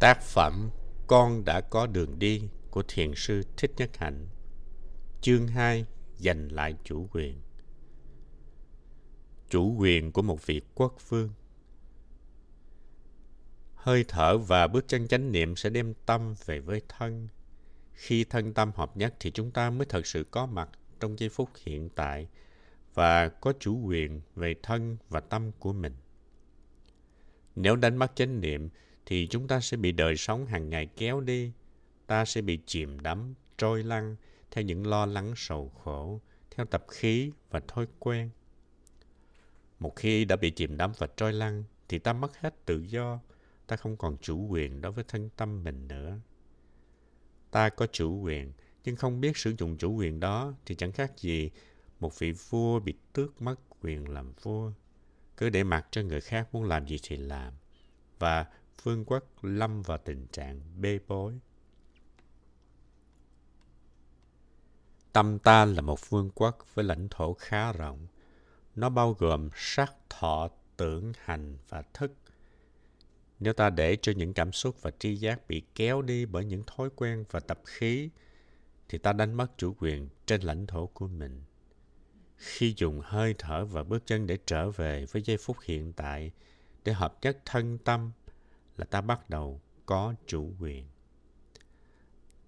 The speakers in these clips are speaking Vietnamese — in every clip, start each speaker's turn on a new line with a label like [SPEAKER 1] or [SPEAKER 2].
[SPEAKER 1] Tác phẩm Con đã có đường đi của Thiền sư Thích Nhất Hạnh, Chương 2 Giành lại chủ quyền Chủ quyền của một vị quốc vương Hơi thở và bước chân chánh niệm sẽ đem tâm về với thân. Khi thân tâm hợp nhất thì chúng ta mới thật sự có mặt trong giây phút hiện tại và có chủ quyền về thân và tâm của mình. Nếu đánh mất chánh niệm thì chúng ta sẽ bị đời sống hàng ngày kéo đi. Ta sẽ bị chìm đắm, trôi lăn theo những lo lắng sầu khổ, theo tập khí và thói quen. Một khi đã bị chìm đắm và trôi lăn thì ta mất hết tự do, ta không còn chủ quyền đối với thân tâm mình nữa. Ta có chủ quyền, nhưng không biết sử dụng chủ quyền đó thì chẳng khác gì một vị vua bị tước mất quyền làm vua. Cứ để mặc cho người khác muốn làm gì thì làm. Và vương quốc lâm vào tình trạng bê bối. Tâm ta là một vương quốc với lãnh thổ khá rộng. Nó bao gồm sắc, thọ, tưởng, hành và thức. Nếu ta để cho những cảm xúc và tri giác bị kéo đi bởi những thói quen và tập khí, thì ta đánh mất chủ quyền trên lãnh thổ của mình. Khi dùng hơi thở và bước chân để trở về với giây phút hiện tại, để hợp nhất thân tâm, là ta bắt đầu có chủ quyền.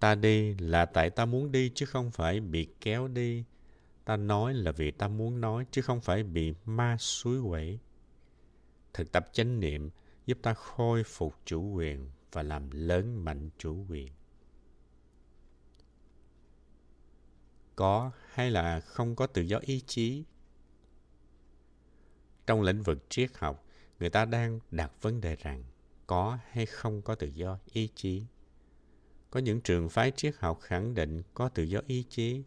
[SPEAKER 1] Ta đi là tại ta muốn đi chứ không phải bị kéo đi. Ta nói là vì ta muốn nói chứ không phải bị ma suối quẩy. Thực tập chánh niệm giúp ta khôi phục chủ quyền và làm lớn mạnh chủ quyền. Có hay là không có tự do ý chí? Trong lĩnh vực triết học, người ta đang đặt vấn đề rằng có hay không có tự do ý chí. Có những trường phái triết học khẳng định có tự do ý chí,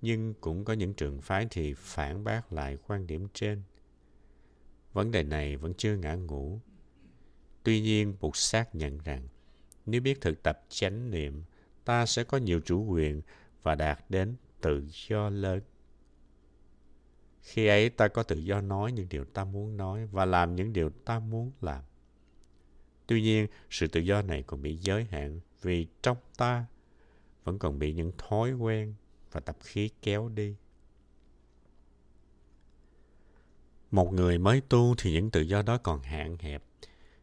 [SPEAKER 1] nhưng cũng có những trường phái thì phản bác lại quan điểm trên. Vấn đề này vẫn chưa ngã ngũ. Tuy nhiên, Bụt xác nhận rằng nếu biết thực tập chánh niệm, ta sẽ có nhiều chủ quyền và đạt đến tự do lớn. Khi ấy ta có tự do nói những điều ta muốn nói và làm những điều ta muốn làm. Tuy nhiên, sự tự do này còn bị giới hạn vì trong ta vẫn còn bị những thói quen và tập khí kéo đi. Một người mới tu thì những tự do đó còn hạn hẹp.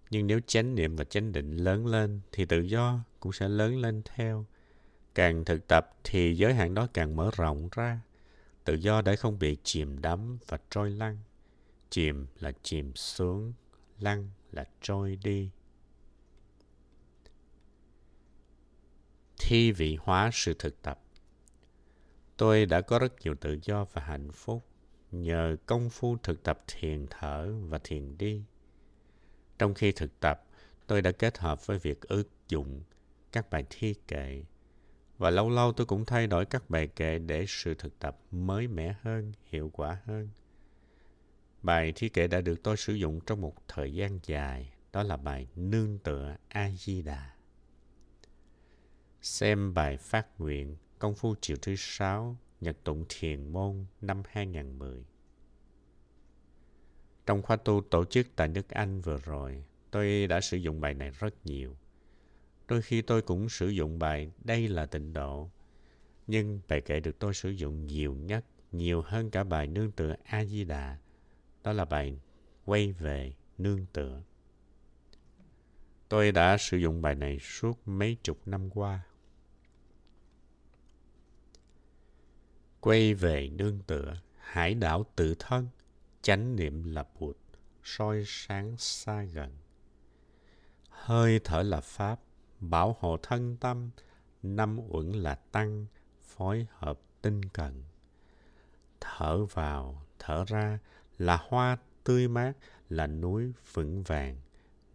[SPEAKER 1] Nhưng nếu chánh niệm và chánh định lớn lên thì tự do cũng sẽ lớn lên theo. Càng thực tập thì giới hạn đó càng mở rộng ra. Tự do để không bị chìm đắm và trôi lăn. Chìm là chìm xuống, lăn là trôi đi. Thi vị hóa sự thực tập. Tôi đã có rất nhiều tự do và hạnh phúc nhờ công phu thực tập thiền thở và thiền đi. Trong khi thực tập, tôi đã kết hợp với việc ứng dụng các bài thi kệ và lâu lâu tôi cũng thay đổi các bài kệ để sự thực tập mới mẻ hơn, hiệu quả hơn. Bài thi kệ đã được tôi sử dụng trong một thời gian dài, đó là bài nương tựa A-di-đà. Xem bài phát nguyện Công phu chiều thứ sáu Nhật tụng thiền môn năm 2010 Trong khóa tu tổ chức tại nước Anh vừa rồi, tôi đã sử dụng bài này rất nhiều. Đôi khi tôi cũng sử dụng bài Đây là tịnh độ. Nhưng bài kệ được tôi sử dụng nhiều nhất, nhiều hơn cả bài nương tựa A-di-đà. Đó là bài Quay về nương tựa. Tôi đã sử dụng bài này suốt mấy chục năm qua. Quay về nương tựa, hải đảo tự thân, chánh niệm là bụt, soi sáng xa gần. Hơi thở là pháp, bảo hộ thân tâm, năm uẩn là tăng, phối hợp tinh cần. Thở vào, thở ra là hoa tươi mát, là núi vững vàng,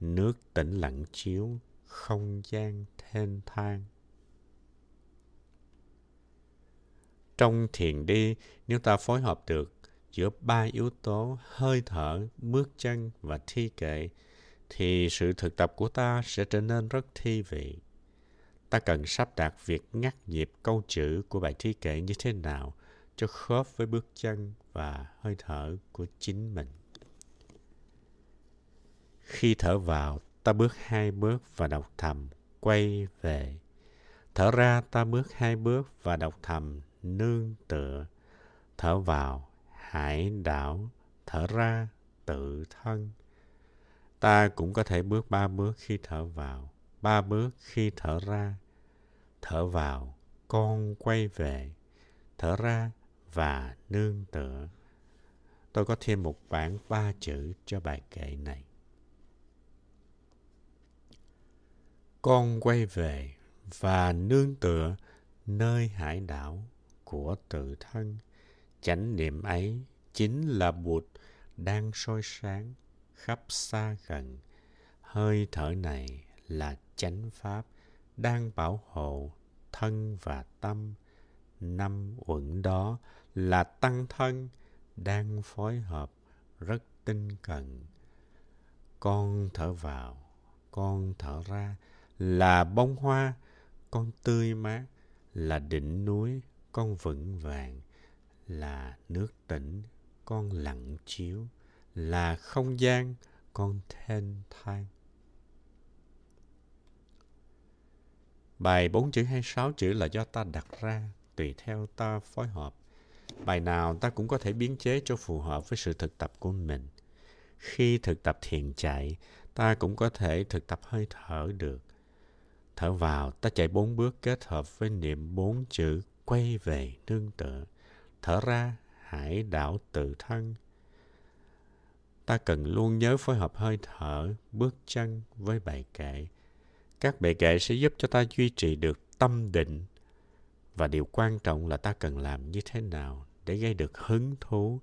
[SPEAKER 1] nước tĩnh lặng chiếu, không gian thênh thang. Trong thiền đi, nếu ta phối hợp được giữa ba yếu tố hơi thở, bước chân và thi kệ, thì sự thực tập của ta sẽ trở nên rất thi vị. Ta cần sắp đặt việc ngắt nhịp câu chữ của bài thi kệ như thế nào cho khớp với bước chân và hơi thở của chính mình. Khi thở vào, ta bước hai bước và đọc thầm, quay về. Thở ra, ta bước hai bước và đọc thầm, nương tựa. Thở vào, hải đảo. Thở ra, tự thân. Ta cũng có thể bước ba bước khi thở vào, ba bước khi thở ra. Thở vào, con quay về. Thở ra và nương tựa. Tôi có thêm một bản ba chữ cho bài kệ này. Con quay về và nương tựa nơi hải đảo của tự thân. Chánh niệm ấy chính là bụt đang soi sáng khắp xa gần. Hơi thở này là chánh pháp đang bảo hộ thân và tâm. Năm uẩn đó là tăng thân đang phối hợp rất tinh cần. Con thở vào, con thở ra là bông hoa, con tươi mát, là đỉnh núi, con vững vàng, là nước tỉnh, con lặng chiếu, là không gian, con thênh thang. Bài bốn chữ hay sáu chữ là do ta đặt ra, tùy theo ta phối hợp. Bài nào ta cũng có thể biến chế cho phù hợp với sự thực tập của mình. Khi thực tập thiền chạy, ta cũng có thể thực tập hơi thở được. Thở vào, ta chạy bốn bước kết hợp với niệm bốn chữ quay về nương tựa. Thở ra, hãy đảo tự thân. Ta cần luôn nhớ phối hợp hơi thở, bước chân với bài kệ. Các bài kệ sẽ giúp cho ta duy trì được tâm định. Và điều quan trọng là ta cần làm như thế nào để gây được hứng thú,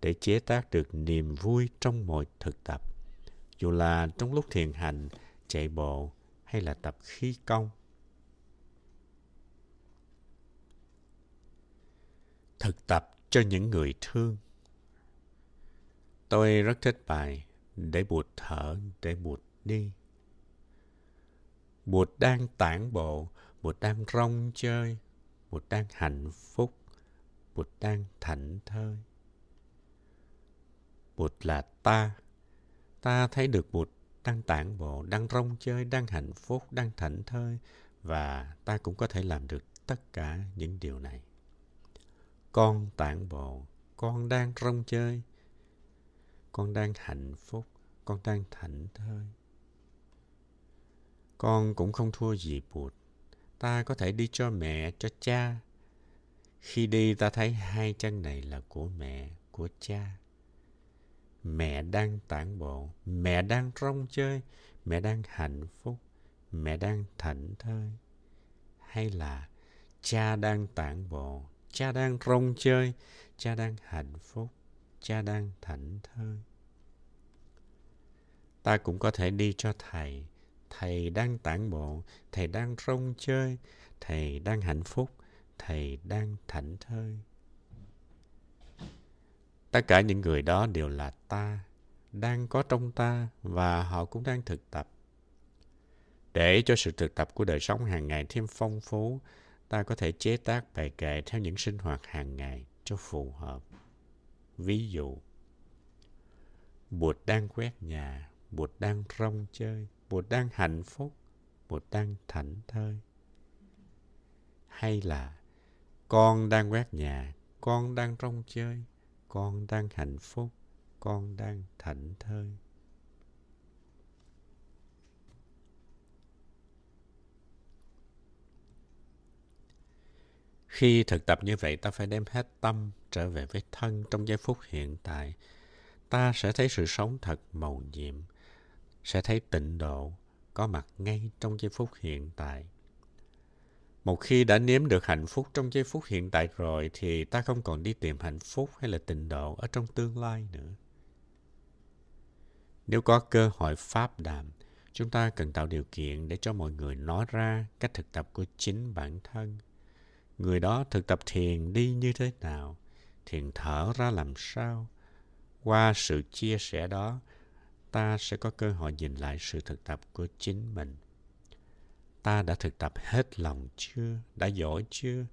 [SPEAKER 1] để chế tác được niềm vui trong mọi thực tập. Dù là trong lúc thiền hành, chạy bộ, hay là tập khí công. Thực tập cho những người thương. Tôi rất thích bài Để bụt thở, để bụt đi. Bụt đang tản bộ, bụt đang rong chơi, bụt đang hạnh phúc, bụt đang thảnh thơi. Bụt là ta. Ta thấy được bụt đang tản bộ, đang rong chơi, đang hạnh phúc, đang thảnh thơi và ta cũng có thể làm được tất cả những điều này. Con tản bộ, con đang rong chơi, con đang hạnh phúc, con đang thảnh thơi. Con cũng không thua gì bụt. Ta có thể đi cho mẹ, cho cha. Khi đi ta thấy hai chân này là của mẹ, của cha mẹ đang tản bộ mẹ đang rong chơi mẹ đang hạnh phúc mẹ đang thảnh thơi hay là cha đang tản bộ cha đang rong chơi cha đang hạnh phúc cha đang thảnh thơi. Ta cũng có thể đi cho thầy. Thầy đang tản bộ thầy đang rong chơi thầy đang hạnh phúc thầy đang thảnh thơi. Tất cả những người đó đều là ta, đang có trong ta và họ cũng đang thực tập. Để cho sự thực tập của đời sống hàng ngày thêm phong phú, ta có thể chế tác bài kệ theo những sinh hoạt hàng ngày cho phù hợp. Ví dụ, Bụt đang quét nhà, Bụt đang rong chơi, Bụt đang hạnh phúc, Bụt đang thảnh thơi. Hay là con đang quét nhà, con đang rong chơi, con đang hạnh phúc con đang thảnh thơi khi thực tập như vậy ta phải đem hết tâm trở về với thân trong giây phút hiện tại ta sẽ thấy sự sống thật màu nhiệm sẽ thấy tịnh độ có mặt ngay trong giây phút hiện tại một khi đã nếm được hạnh phúc trong giây phút hiện tại rồi thì ta không còn đi tìm hạnh phúc hay là tịnh độ ở trong tương lai nữa. Nếu có cơ hội pháp đàm, chúng ta cần tạo điều kiện để cho mọi người nói ra cách thực tập của chính bản thân. Người đó thực tập thiền đi như thế nào, thiền thở ra làm sao. Qua sự chia sẻ đó, ta sẽ có cơ hội nhìn lại sự thực tập của chính mình. Ta đã thực tập hết lòng chưa? Đã giỏi chưa?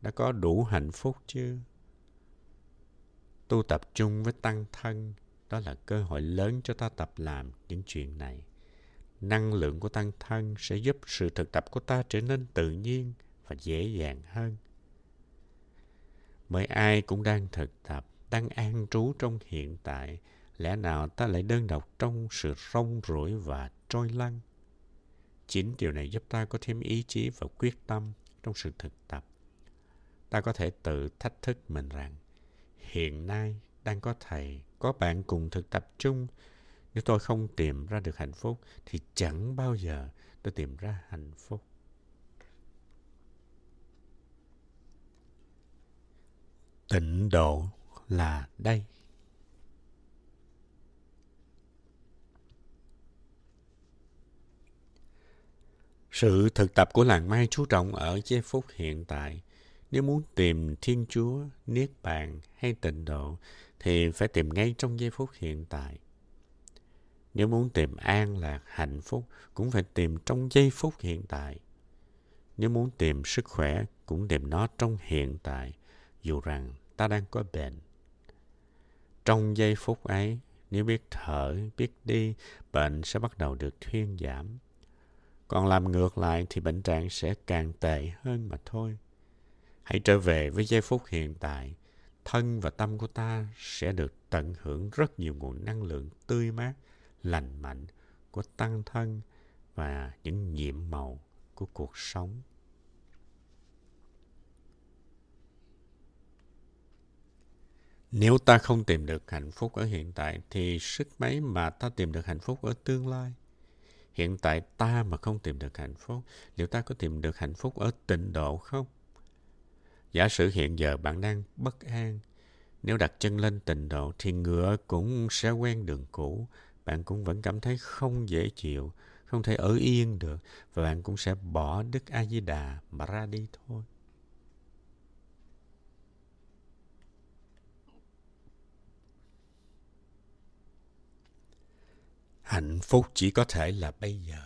[SPEAKER 1] Đã có đủ hạnh phúc chưa? Tu tập chung với tăng thân đó là cơ hội lớn cho ta tập làm những chuyện này. Năng lượng của tăng thân sẽ giúp sự thực tập của ta trở nên tự nhiên và dễ dàng hơn. Bởi ai cũng đang thực tập, đang an trú trong hiện tại, lẽ nào ta lại đơn độc trong sự rong rủi và trôi lăn? Chính điều này giúp ta có thêm ý chí và quyết tâm trong sự thực tập. Ta có thể tự thách thức mình rằng, hiện nay đang có thầy, có bạn cùng thực tập chung. Nếu tôi không tìm ra được hạnh phúc, thì chẳng bao giờ tôi tìm ra hạnh phúc. Tịnh độ là đây. Sự thực tập của làng mai chú trọng ở giây phút hiện tại. Nếu muốn tìm Thiên Chúa, Niết Bàn hay tịnh độ thì phải tìm ngay trong giây phút hiện tại. Nếu muốn tìm an lạc, hạnh phúc cũng phải tìm trong giây phút hiện tại. Nếu muốn tìm sức khỏe cũng tìm nó trong hiện tại, dù rằng ta đang có bệnh. Trong giây phút ấy, nếu biết thở, biết đi, bệnh sẽ bắt đầu được thuyên giảm. Còn làm ngược lại thì bệnh trạng sẽ càng tệ hơn mà thôi. Hãy trở về với giây phút hiện tại. Thân và tâm của ta sẽ được tận hưởng rất nhiều nguồn năng lượng tươi mát, lành mạnh của tăng thân và những nhiệm màu của cuộc sống. Nếu ta không tìm được hạnh phúc ở hiện tại thì sức mấy mà ta tìm được hạnh phúc ở tương lai? Hiện tại ta mà không tìm được hạnh phúc, liệu ta có tìm được hạnh phúc ở tịnh độ không? Giả sử hiện giờ bạn đang bất an, nếu đặt chân lên tịnh độ thì ngựa cũng sẽ quen đường cũ, bạn cũng vẫn cảm thấy không dễ chịu, không thể ở yên được và bạn cũng sẽ bỏ Đức A Di Đà mà ra đi thôi. Hạnh phúc chỉ có thể là bây giờ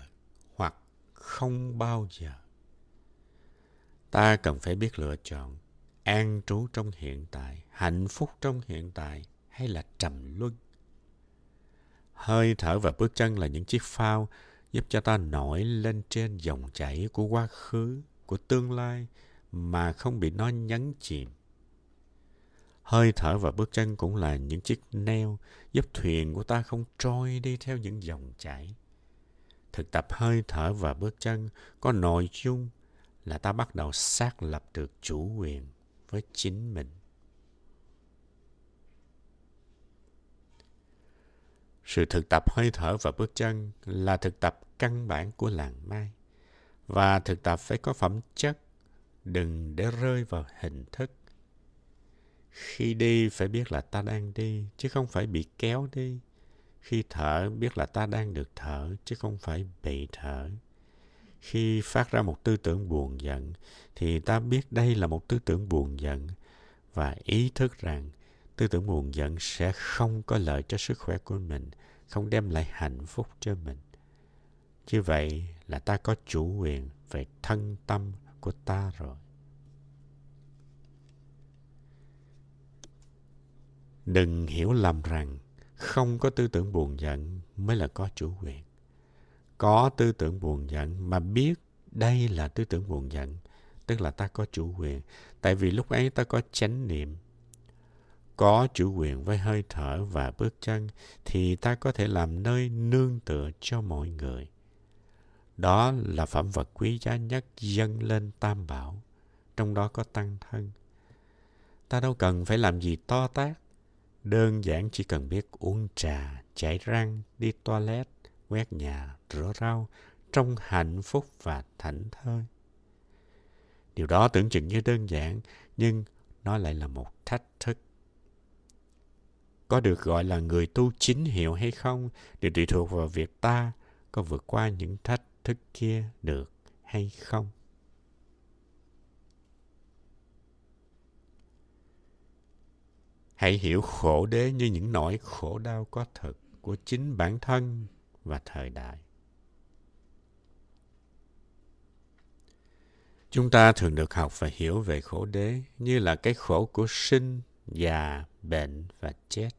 [SPEAKER 1] hoặc không bao giờ. Ta cần phải biết lựa chọn an trú trong hiện tại, hạnh phúc trong hiện tại hay là trầm luân. Hơi thở và bước chân là những chiếc phao giúp cho ta nổi lên trên dòng chảy của quá khứ, của tương lai mà không bị nó nhấn chìm. Hơi thở và bước chân cũng là những chiếc neo giúp thuyền của ta không trôi đi theo những dòng chảy. Thực tập hơi thở và bước chân có nội dung là ta bắt đầu xác lập được chủ quyền với chính mình. Sự thực tập hơi thở và bước chân là thực tập căn bản của làng mai. Và thực tập phải có phẩm chất, đừng để rơi vào hình thức khi đi phải biết là ta đang đi, chứ không phải bị kéo đi. Khi thở biết là ta đang được thở, chứ không phải bị thở. Khi phát ra một tư tưởng buồn giận, thì ta biết đây là một tư tưởng buồn giận và ý thức rằng tư tưởng buồn giận sẽ không có lợi cho sức khỏe của mình, không đem lại hạnh phúc cho mình. Như vậy là ta có chủ quyền về thân tâm của ta rồi. Đừng hiểu lầm rằng không có tư tưởng buồn giận mới là có chủ quyền. Có tư tưởng buồn giận mà biết đây là tư tưởng buồn giận, tức là ta có chủ quyền. Tại vì lúc ấy ta có chánh niệm. Có chủ quyền với hơi thở và bước chân thì ta có thể làm nơi nương tựa cho mọi người. Đó là phẩm vật quý giá nhất dâng lên tam bảo, trong đó có tăng thân. Ta đâu cần phải làm gì to tác, Đơn giản chỉ cần biết uống trà, chải răng, đi toilet, quét nhà, rửa rau, trong hạnh phúc và thảnh thơi. Điều đó tưởng chừng như đơn giản, nhưng nó lại là một thách thức. Có được gọi là người tu chính hiệu hay không đều tùy thuộc vào việc ta có vượt qua những thách thức kia được hay không. Hãy hiểu khổ đế như những nỗi khổ đau có thật của chính bản thân và thời đại. Chúng ta thường được học và hiểu về khổ đế như là cái khổ của sinh, già, bệnh và chết.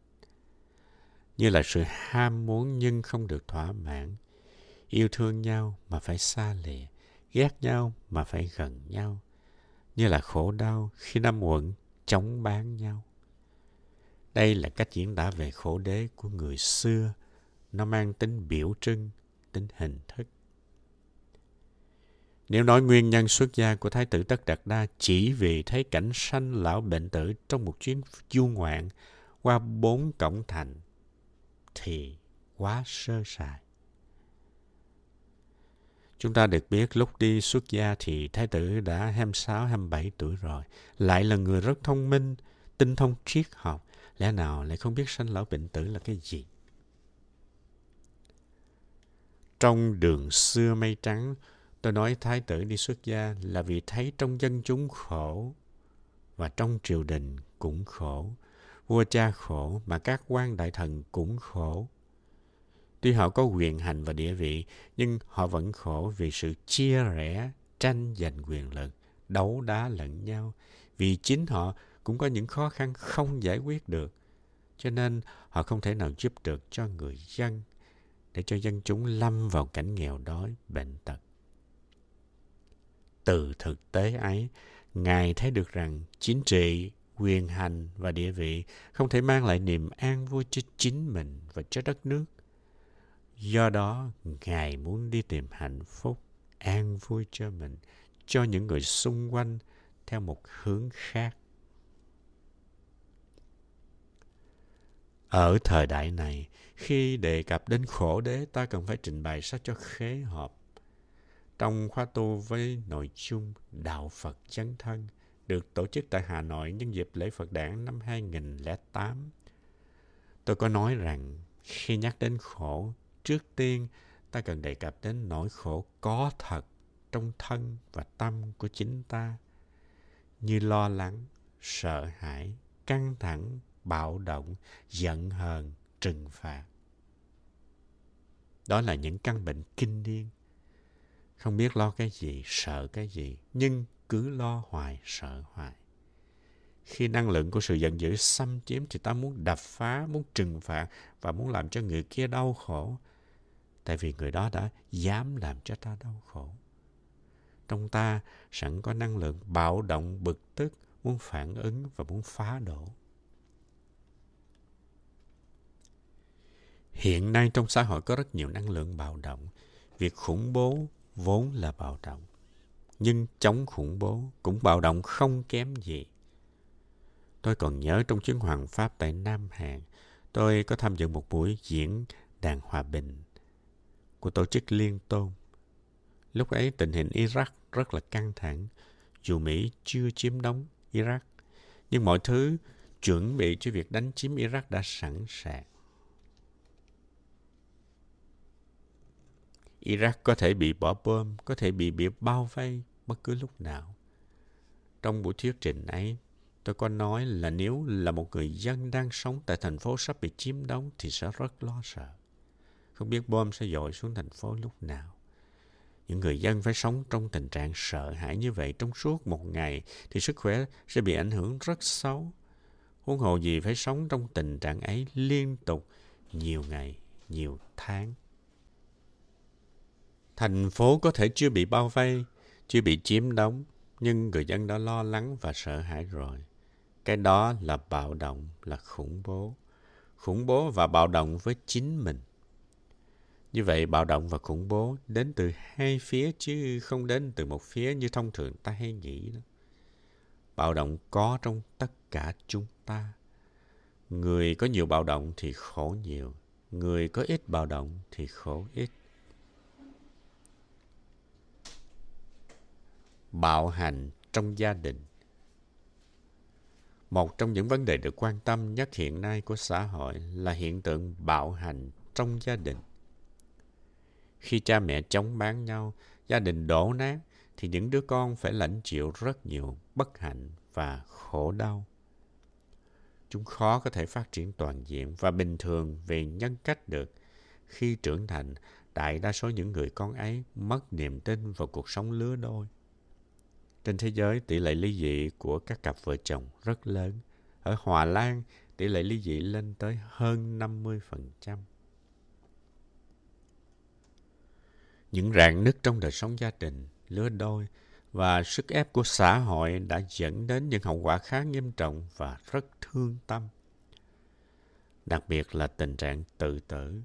[SPEAKER 1] Như là sự ham muốn nhưng không được thỏa mãn. Yêu thương nhau mà phải xa lìa, ghét nhau mà phải gần nhau. Như là khổ đau khi năm quận chống bán nhau. Đây là cách diễn tả về khổ đế của người xưa. Nó mang tính biểu trưng, tính hình thức. Nếu nói nguyên nhân xuất gia của Thái tử Tất Đạt Đa chỉ vì thấy cảnh sanh lão bệnh tử trong một chuyến du ngoạn qua bốn cổng thành, thì quá sơ sài. Chúng ta được biết lúc đi xuất gia thì Thái tử đã 26, 27 tuổi rồi. Lại là người rất thông minh, tinh thông triết học. Lẽ nào lại không biết sanh lão bệnh tử là cái gì? Trong đường xưa mây trắng, tôi nói Thái tử đi xuất gia là vì thấy trong dân chúng khổ và trong triều đình cũng khổ. Vua cha khổ mà các quan đại thần cũng khổ. Tuy họ có quyền hành và địa vị, nhưng họ vẫn khổ vì sự chia rẽ, tranh giành quyền lực, đấu đá lẫn nhau. Vì chính họ cũng có những khó khăn không giải quyết được. Cho nên họ không thể nào giúp được cho người dân để cho dân chúng lâm vào cảnh nghèo đói, bệnh tật. Từ thực tế ấy, Ngài thấy được rằng chính trị, quyền hành và địa vị không thể mang lại niềm an vui cho chính mình và cho đất nước. Do đó, Ngài muốn đi tìm hạnh phúc, an vui cho mình, cho những người xung quanh theo một hướng khác. Ở thời đại này, khi đề cập đến khổ đế, ta cần phải trình bày sao cho khế hợp. Trong khóa tu với nội dung Đạo Phật Chấn Thân, được tổ chức tại Hà Nội nhân dịp lễ Phật đản năm 2008, tôi có nói rằng khi nhắc đến khổ, trước tiên ta cần đề cập đến nỗi khổ có thật trong thân và tâm của chính ta như lo lắng sợ hãi căng thẳng bạo động giận hờn trừng phạt đó là những căn bệnh kinh niên không biết lo cái gì sợ cái gì nhưng cứ lo hoài sợ hoài khi năng lượng của sự giận dữ xâm chiếm thì ta muốn đập phá muốn trừng phạt và muốn làm cho người kia đau khổ tại vì người đó đã dám làm cho ta đau khổ. Trong ta sẵn có năng lượng bạo động, bực tức, muốn phản ứng và muốn phá đổ. Hiện nay trong xã hội có rất nhiều năng lượng bạo động. Việc khủng bố vốn là bạo động. Nhưng chống khủng bố cũng bạo động không kém gì. Tôi còn nhớ trong chuyến hoàng pháp tại Nam Hàn, tôi có tham dự một buổi diễn đàn hòa bình của tổ chức Liên Tôn. Lúc ấy tình hình Iraq rất là căng thẳng, dù Mỹ chưa chiếm đóng Iraq, nhưng mọi thứ chuẩn bị cho việc đánh chiếm Iraq đã sẵn sàng. Iraq có thể bị bỏ bom, có thể bị bị bao vây bất cứ lúc nào. Trong buổi thuyết trình ấy, tôi có nói là nếu là một người dân đang sống tại thành phố sắp bị chiếm đóng thì sẽ rất lo sợ. Không biết bom sẽ dội xuống thành phố lúc nào. Những người dân phải sống trong tình trạng sợ hãi như vậy trong suốt một ngày thì sức khỏe sẽ bị ảnh hưởng rất xấu. Huống hồ gì phải sống trong tình trạng ấy liên tục nhiều ngày, nhiều tháng. Thành phố có thể chưa bị bao vây, chưa bị chiếm đóng, nhưng người dân đã lo lắng và sợ hãi rồi. Cái đó là bạo động, là khủng bố. Khủng bố và bạo động với chính mình. Như vậy, bạo động và khủng bố đến từ hai phía chứ không đến từ một phía như thông thường ta hay nghĩ. Đó. Bạo động có trong tất cả chúng ta. Người có nhiều bạo động thì khổ nhiều. Người có ít bạo động thì khổ ít. Bạo hành trong gia đình Một trong những vấn đề được quan tâm nhất hiện nay của xã hội là hiện tượng bạo hành trong gia đình. Khi cha mẹ chống bán nhau, gia đình đổ nát, thì những đứa con phải lãnh chịu rất nhiều bất hạnh và khổ đau. Chúng khó có thể phát triển toàn diện và bình thường về nhân cách được. Khi trưởng thành, đại đa số những người con ấy mất niềm tin vào cuộc sống lứa đôi. Trên thế giới, tỷ lệ ly dị của các cặp vợ chồng rất lớn. Ở Hòa Lan, tỷ lệ ly dị lên tới hơn 50%. Những rạn nứt trong đời sống gia đình, lứa đôi và sức ép của xã hội đã dẫn đến những hậu quả khá nghiêm trọng và rất thương tâm. Đặc biệt là tình trạng tự tử.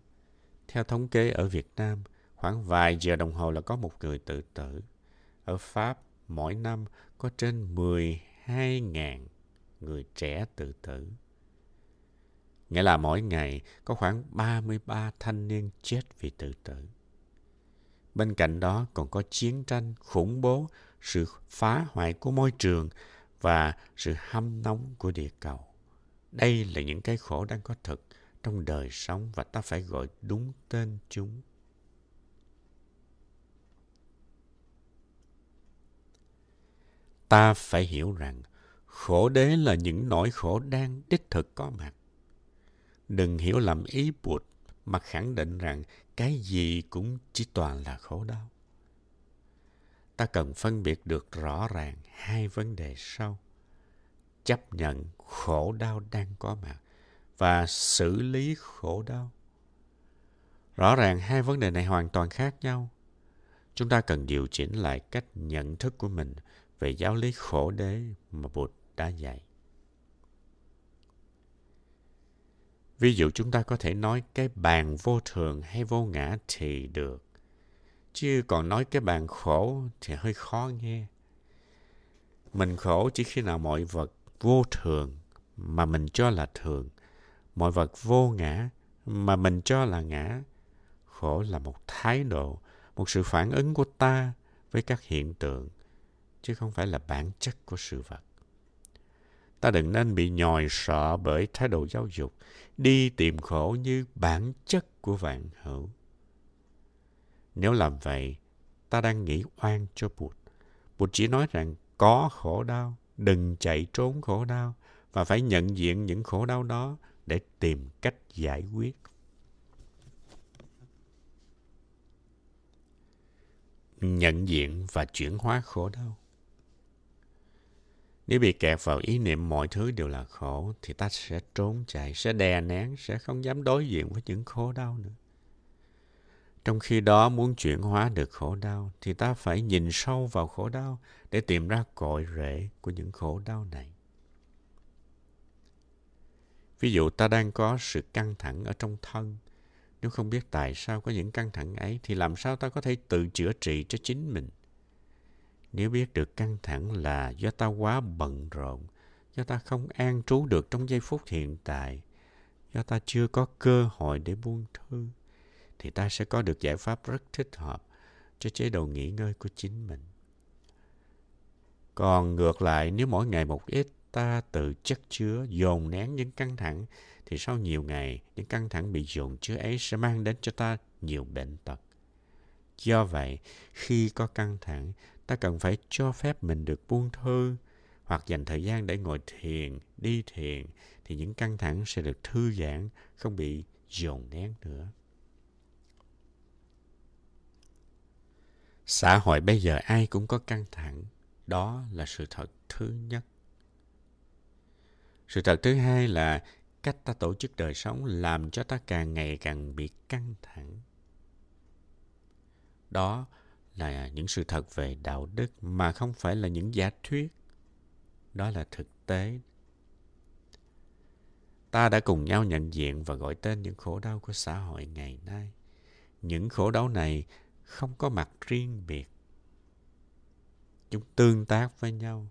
[SPEAKER 1] Theo thống kê ở Việt Nam, khoảng vài giờ đồng hồ là có một người tự tử. Ở Pháp, mỗi năm có trên 12.000 người trẻ tự tử. Nghĩa là mỗi ngày có khoảng 33 thanh niên chết vì tự tử. Bên cạnh đó còn có chiến tranh, khủng bố, sự phá hoại của môi trường và sự hâm nóng của địa cầu. Đây là những cái khổ đang có thực trong đời sống và ta phải gọi đúng tên chúng. Ta phải hiểu rằng khổ đế là những nỗi khổ đang đích thực có mặt. Đừng hiểu lầm ý buộc mà khẳng định rằng cái gì cũng chỉ toàn là khổ đau. Ta cần phân biệt được rõ ràng hai vấn đề sau. Chấp nhận khổ đau đang có mặt và xử lý khổ đau. Rõ ràng hai vấn đề này hoàn toàn khác nhau. Chúng ta cần điều chỉnh lại cách nhận thức của mình về giáo lý khổ đế mà Bụt đã dạy. Ví dụ chúng ta có thể nói cái bàn vô thường hay vô ngã thì được. Chứ còn nói cái bàn khổ thì hơi khó nghe. Mình khổ chỉ khi nào mọi vật vô thường mà mình cho là thường. Mọi vật vô ngã mà mình cho là ngã. Khổ là một thái độ, một sự phản ứng của ta với các hiện tượng, chứ không phải là bản chất của sự vật. Ta đừng nên bị nhòi sợ bởi thái độ giáo dục, đi tìm khổ như bản chất của vạn hữu. Nếu làm vậy, ta đang nghĩ oan cho Bụt. Bụt chỉ nói rằng có khổ đau, đừng chạy trốn khổ đau và phải nhận diện những khổ đau đó để tìm cách giải quyết. Nhận diện và chuyển hóa khổ đau. Nếu bị kẹt vào ý niệm mọi thứ đều là khổ, thì ta sẽ trốn chạy, sẽ đè nén, sẽ không dám đối diện với những khổ đau nữa. Trong khi đó muốn chuyển hóa được khổ đau thì ta phải nhìn sâu vào khổ đau để tìm ra cội rễ của những khổ đau này. Ví dụ ta đang có sự căng thẳng ở trong thân. Nếu không biết tại sao có những căng thẳng ấy thì làm sao ta có thể tự chữa trị cho chính mình? Nếu biết được căng thẳng là do ta quá bận rộn, do ta không an trú được trong giây phút hiện tại, do ta chưa có cơ hội để buông thư, thì ta sẽ có được giải pháp rất thích hợp cho chế độ nghỉ ngơi của chính mình. Còn ngược lại, nếu mỗi ngày một ít ta tự chất chứa, dồn nén những căng thẳng, thì sau nhiều ngày, những căng thẳng bị dồn chứa ấy sẽ mang đến cho ta nhiều bệnh tật. Do vậy, khi có căng thẳng, ta cần phải cho phép mình được buông thư hoặc dành thời gian để ngồi thiền, đi thiền thì những căng thẳng sẽ được thư giãn, không bị dồn nén nữa. Xã hội bây giờ ai cũng có căng thẳng. Đó là sự thật thứ nhất. Sự thật thứ hai là cách ta tổ chức đời sống làm cho ta càng ngày càng bị căng thẳng. Đó là những sự thật về đạo đức mà không phải là những giả thuyết. Đó là thực tế. Ta đã cùng nhau nhận diện và gọi tên những khổ đau của xã hội ngày nay. Những khổ đau này không có mặt riêng biệt. Chúng tương tác với nhau.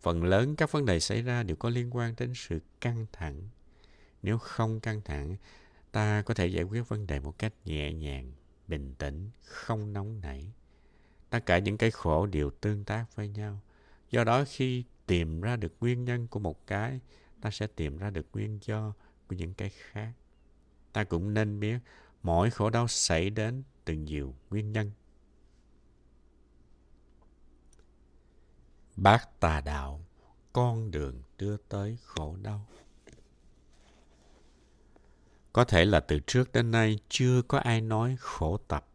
[SPEAKER 1] Phần lớn các vấn đề xảy ra đều có liên quan đến sự căng thẳng. Nếu không căng thẳng, ta có thể giải quyết vấn đề một cách nhẹ nhàng, bình tĩnh, không nóng nảy. Tất cả những cái khổ đều tương tác với nhau. Do đó khi tìm ra được nguyên nhân của một cái, ta sẽ tìm ra được nguyên do của những cái khác. Ta cũng nên biết mỗi khổ đau xảy đến từ nhiều nguyên nhân. Bác tà đạo, con đường đưa tới khổ đau. Có thể là từ trước đến nay chưa có ai nói khổ tập.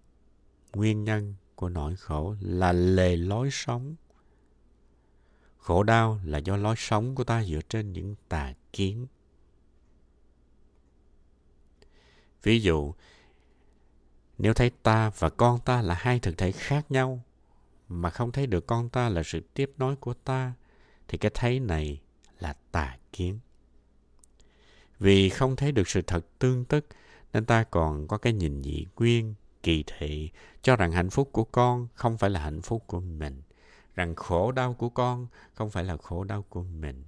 [SPEAKER 1] Nguyên nhân của nỗi khổ là lề lối sống. Khổ đau là do lối sống của ta dựa trên những tà kiến. Ví dụ, Nếu thấy ta và con ta là hai thực thể khác nhau, mà không thấy được con ta là sự tiếp nối của ta, thì cái thấy này là tà kiến. Vì không thấy được sự thật tương tức, nên ta còn có cái nhìn dị nguyên, kỳ thị, cho rằng hạnh phúc của con không phải là hạnh phúc của mình, rằng khổ đau của con không phải là khổ đau của mình.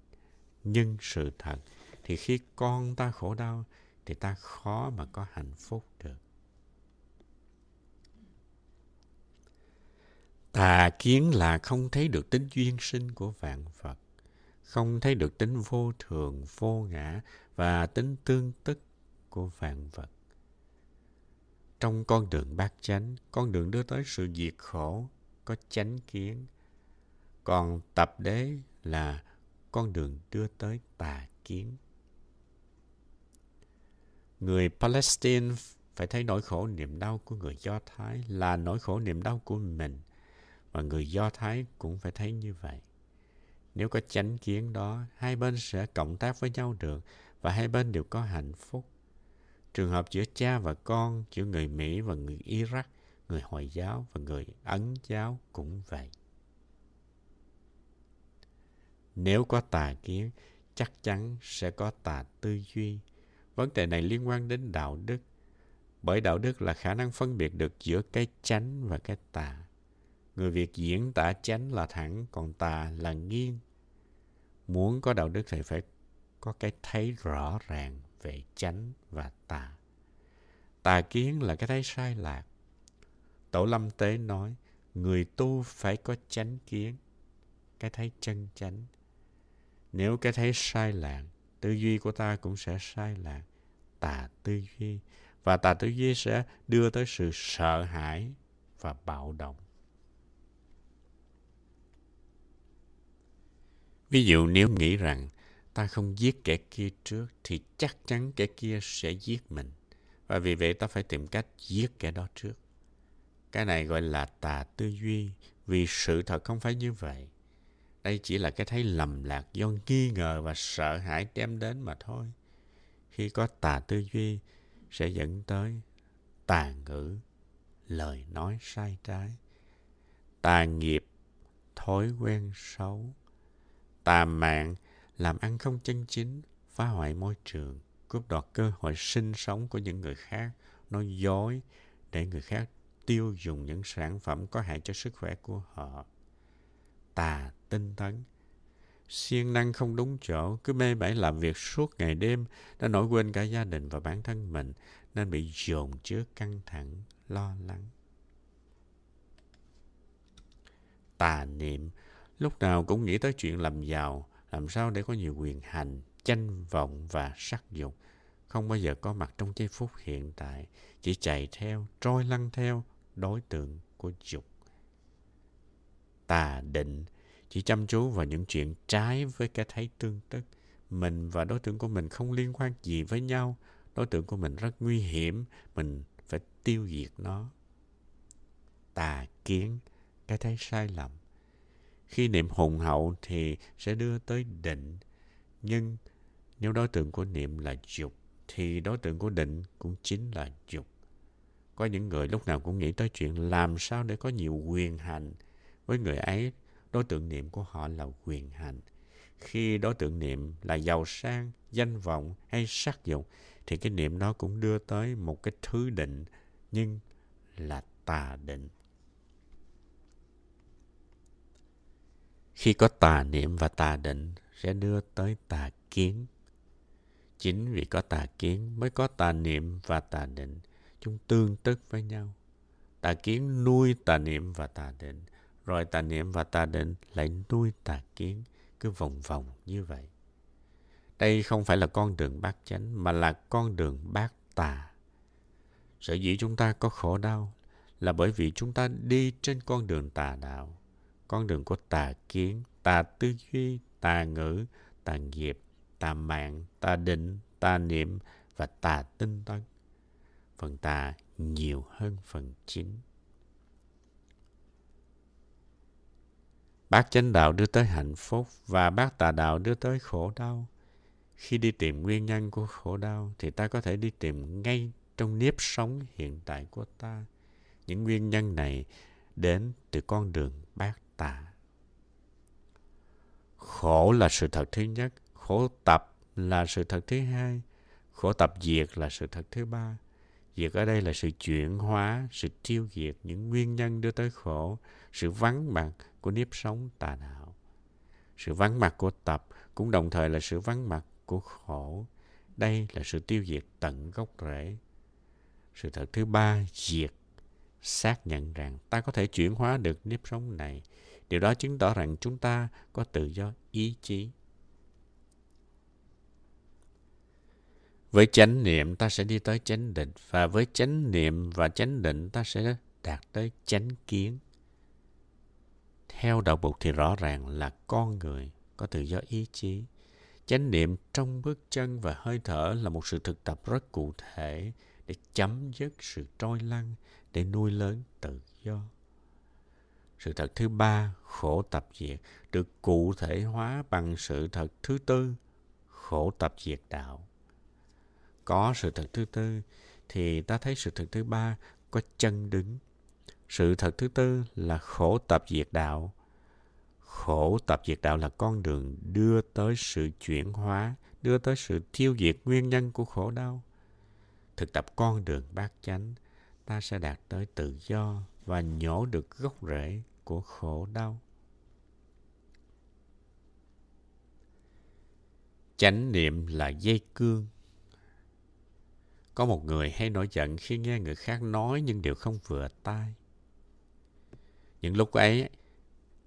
[SPEAKER 1] Nhưng sự thật thì khi con ta khổ đau thì ta khó mà có hạnh phúc được. Tà kiến là không thấy được tính duyên sinh của vạn vật, không thấy được tính vô thường, vô ngã và tính tương tức của vạn vật. Trong con đường bát chánh, con đường đưa tới sự diệt khổ, có chánh kiến. Còn tập đế là con đường đưa tới tà kiến. Người Palestine phải thấy nỗi khổ niềm đau của người Do Thái là nỗi khổ niềm đau của mình. Và người Do Thái cũng phải thấy như vậy. Nếu có chánh kiến đó, hai bên sẽ cộng tác với nhau được và hai bên đều có hạnh phúc. Trường hợp giữa cha và con, giữa người Mỹ và người Iraq, người Hồi giáo và người Ấn giáo cũng vậy. Nếu có tà kiến, chắc chắn sẽ có tà tư duy. Vấn đề này liên quan đến đạo đức. Bởi đạo đức là khả năng phân biệt được giữa cái chánh và cái tà. Người Việt diễn tả chánh là thẳng, còn tà là nghiêng. Muốn có đạo đức thì phải có cái thấy rõ ràng về chánh và tà. Tà kiến là cái thấy sai lạc. Tổ Lâm Tế nói, người tu phải có chánh kiến, cái thấy chân chánh. Nếu cái thấy sai lạc, tư duy của ta cũng sẽ sai lạc, tà tư duy. Và tà tư duy sẽ đưa tới sự sợ hãi và bạo động. Ví dụ nếu nghĩ rằng ta không giết kẻ kia trước thì chắc chắn kẻ kia sẽ giết mình. Và vì vậy ta phải tìm cách giết kẻ đó trước. Cái này gọi là tà tư duy vì sự thật không phải như vậy. Đây chỉ là cái thấy lầm lạc do nghi ngờ và sợ hãi đem đến mà thôi. Khi có tà tư duy sẽ dẫn tới tà ngữ, lời nói sai trái, tà nghiệp, thói quen xấu, tà mạng, làm ăn không chân chính, phá hoại môi trường, cướp đoạt cơ hội sinh sống của những người khác, nói dối để người khác tiêu dùng những sản phẩm có hại cho sức khỏe của họ. Tà tinh tấn, siêng năng không đúng chỗ, cứ mê bẫy làm việc suốt ngày đêm, đã nổi quên cả gia đình và bản thân mình, nên bị dồn chứa căng thẳng, lo lắng. Tà niệm, lúc nào cũng nghĩ tới chuyện làm giàu, làm sao để có nhiều quyền hành, tranh vọng và sắc dục. Không bao giờ có mặt trong giây phút hiện tại, chỉ chạy theo, trôi lăn theo đối tượng của dục. Tà định, chỉ chăm chú vào những chuyện trái với cái thấy tương tức. Mình và đối tượng của mình không liên quan gì với nhau. Đối tượng của mình rất nguy hiểm, mình phải tiêu diệt nó. Tà kiến, cái thấy sai lầm. Khi niệm hùng hậu thì sẽ đưa tới định. Nhưng nếu đối tượng của niệm là dục, thì đối tượng của định cũng chính là dục. Có những người lúc nào cũng nghĩ tới chuyện làm sao để có nhiều quyền hành. Với người ấy, đối tượng niệm của họ là quyền hành. Khi đối tượng niệm là giàu sang, danh vọng hay sắc dục, thì cái niệm đó cũng đưa tới một cái thứ định, nhưng là tà định. Khi có tà niệm và tà định, sẽ đưa tới tà kiến. Chính vì có tà kiến mới có tà niệm và tà định. Chúng tương tức với nhau. Tà kiến nuôi tà niệm và tà định. Rồi tà niệm và tà định lại nuôi tà kiến. Cứ vòng vòng như vậy. Đây không phải là con đường bát chánh, mà là con đường bát tà. Sở dĩ chúng ta có khổ đau là bởi vì chúng ta đi trên con đường tà đạo con đường của tà kiến, tà tư duy, tà ngữ, tà nghiệp, tà mạng, tà định, tà niệm và tà tinh tấn. Phần tà nhiều hơn phần chính. Bác chánh đạo đưa tới hạnh phúc và bác tà đạo đưa tới khổ đau. Khi đi tìm nguyên nhân của khổ đau thì ta có thể đi tìm ngay trong nếp sống hiện tại của ta. Những nguyên nhân này đến từ con đường bát. Khổ là sự thật thứ nhất, khổ tập là sự thật thứ hai, khổ tập diệt là sự thật thứ ba. Diệt ở đây là sự chuyển hóa, sự tiêu diệt những nguyên nhân đưa tới khổ, sự vắng mặt của nếp sống tà đạo. Sự vắng mặt của tập cũng đồng thời là sự vắng mặt của khổ. Đây là sự tiêu diệt tận gốc rễ. Sự thật thứ ba, diệt, xác nhận rằng ta có thể chuyển hóa được nếp sống này. Điều đó chứng tỏ rằng chúng ta có tự do ý chí. Với chánh niệm ta sẽ đi tới chánh định và với chánh niệm và chánh định ta sẽ đạt tới chánh kiến. Theo đạo Bụt thì rõ ràng là con người có tự do ý chí. Chánh niệm trong bước chân và hơi thở là một sự thực tập rất cụ thể để chấm dứt sự trôi lăn, để nuôi lớn tự do. Sự thật thứ ba, khổ tập diệt, được cụ thể hóa bằng sự thật thứ tư, khổ tập diệt đạo. Có sự thật thứ tư, thì ta thấy sự thật thứ ba có chân đứng. Sự thật thứ tư là khổ tập diệt đạo. Khổ tập diệt đạo là con đường đưa tới sự chuyển hóa, đưa tới sự tiêu diệt nguyên nhân của khổ đau. Thực tập con đường bát chánh, ta sẽ đạt tới tự do và nhổ được gốc rễ của khổ đau. Chánh niệm là dây cương. Có một người hay nổi giận khi nghe người khác nói những điều không vừa tai. Những lúc ấy,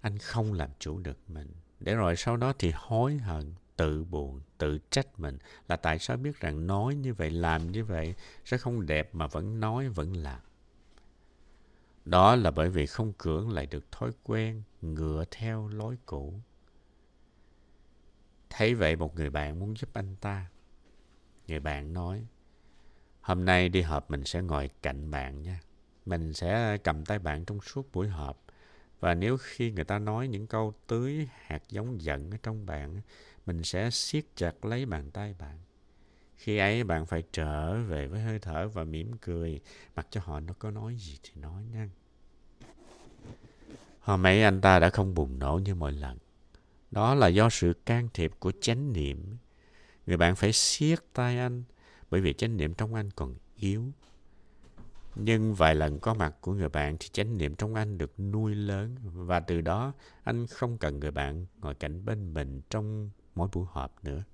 [SPEAKER 1] anh không làm chủ được mình. Để rồi sau đó thì hối hận, tự buồn, tự trách mình là tại sao biết rằng nói như vậy, làm như vậy sẽ không đẹp mà vẫn nói, vẫn làm. Đó là bởi vì không cưỡng lại được thói quen ngựa theo lối cũ. Thấy vậy một người bạn muốn giúp anh ta. Người bạn nói, hôm nay đi họp mình sẽ ngồi cạnh bạn nha. Mình sẽ cầm tay bạn trong suốt buổi họp. Và nếu khi người ta nói những câu tưới hạt giống giận ở trong bạn, mình sẽ siết chặt lấy bàn tay bạn. Khi ấy bạn phải trở về với hơi thở và mỉm cười, mặc cho họ nó có nói gì thì nói nha. Hôm ấy anh ta đã không bùng nổ như mọi lần. Đó là do sự can thiệp của chánh niệm. Người bạn phải siết tay anh, bởi vì chánh niệm trong anh còn yếu. Nhưng vài lần có mặt của người bạn thì chánh niệm trong anh được nuôi lớn và từ đó anh không cần người bạn ngồi cạnh bên mình trong mỗi buổi họp nữa.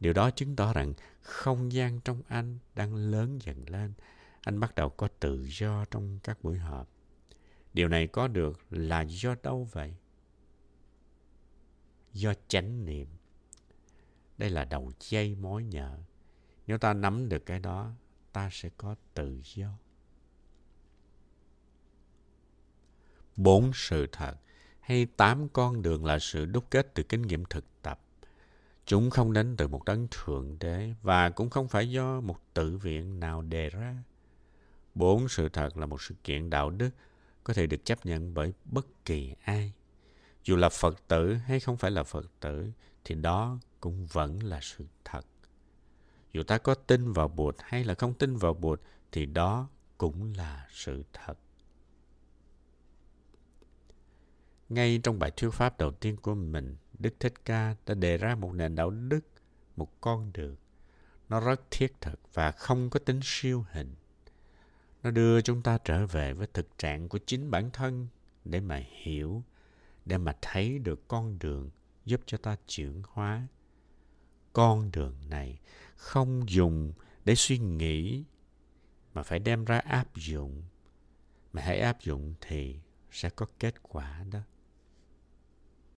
[SPEAKER 1] Điều đó chứng tỏ rằng không gian trong anh đang lớn dần lên. Anh bắt đầu có tự do trong các buổi họp. Điều này có được là do đâu vậy? Do chánh niệm. Đây là đầu dây mối nhợ. Nếu ta nắm được cái đó, ta sẽ có tự do. Bốn sự thật hay tám con đường là sự đúc kết từ kinh nghiệm thực tập. Chúng không đến từ một đấng thượng đế và cũng không phải do một tự viện nào đề ra. Bốn sự thật là một sự kiện đạo đức có thể được chấp nhận bởi bất kỳ ai. Dù là Phật tử hay không phải là Phật tử, thì đó cũng vẫn là sự thật. Dù ta có tin vào Bụt hay là không tin vào Bụt, thì đó cũng là sự thật. Ngay trong bài thuyết pháp đầu tiên của mình, Đức Thích Ca đã đề ra một nền đạo đức, một con đường. Nó rất thiết thực và không có tính siêu hình. Nó đưa chúng ta trở về với thực trạng của chính bản thân để mà hiểu, để mà thấy được con đường giúp cho ta chuyển hóa. Con đường này không dùng để suy nghĩ mà phải đem ra áp dụng. Mà hãy áp dụng thì sẽ có kết quả đó.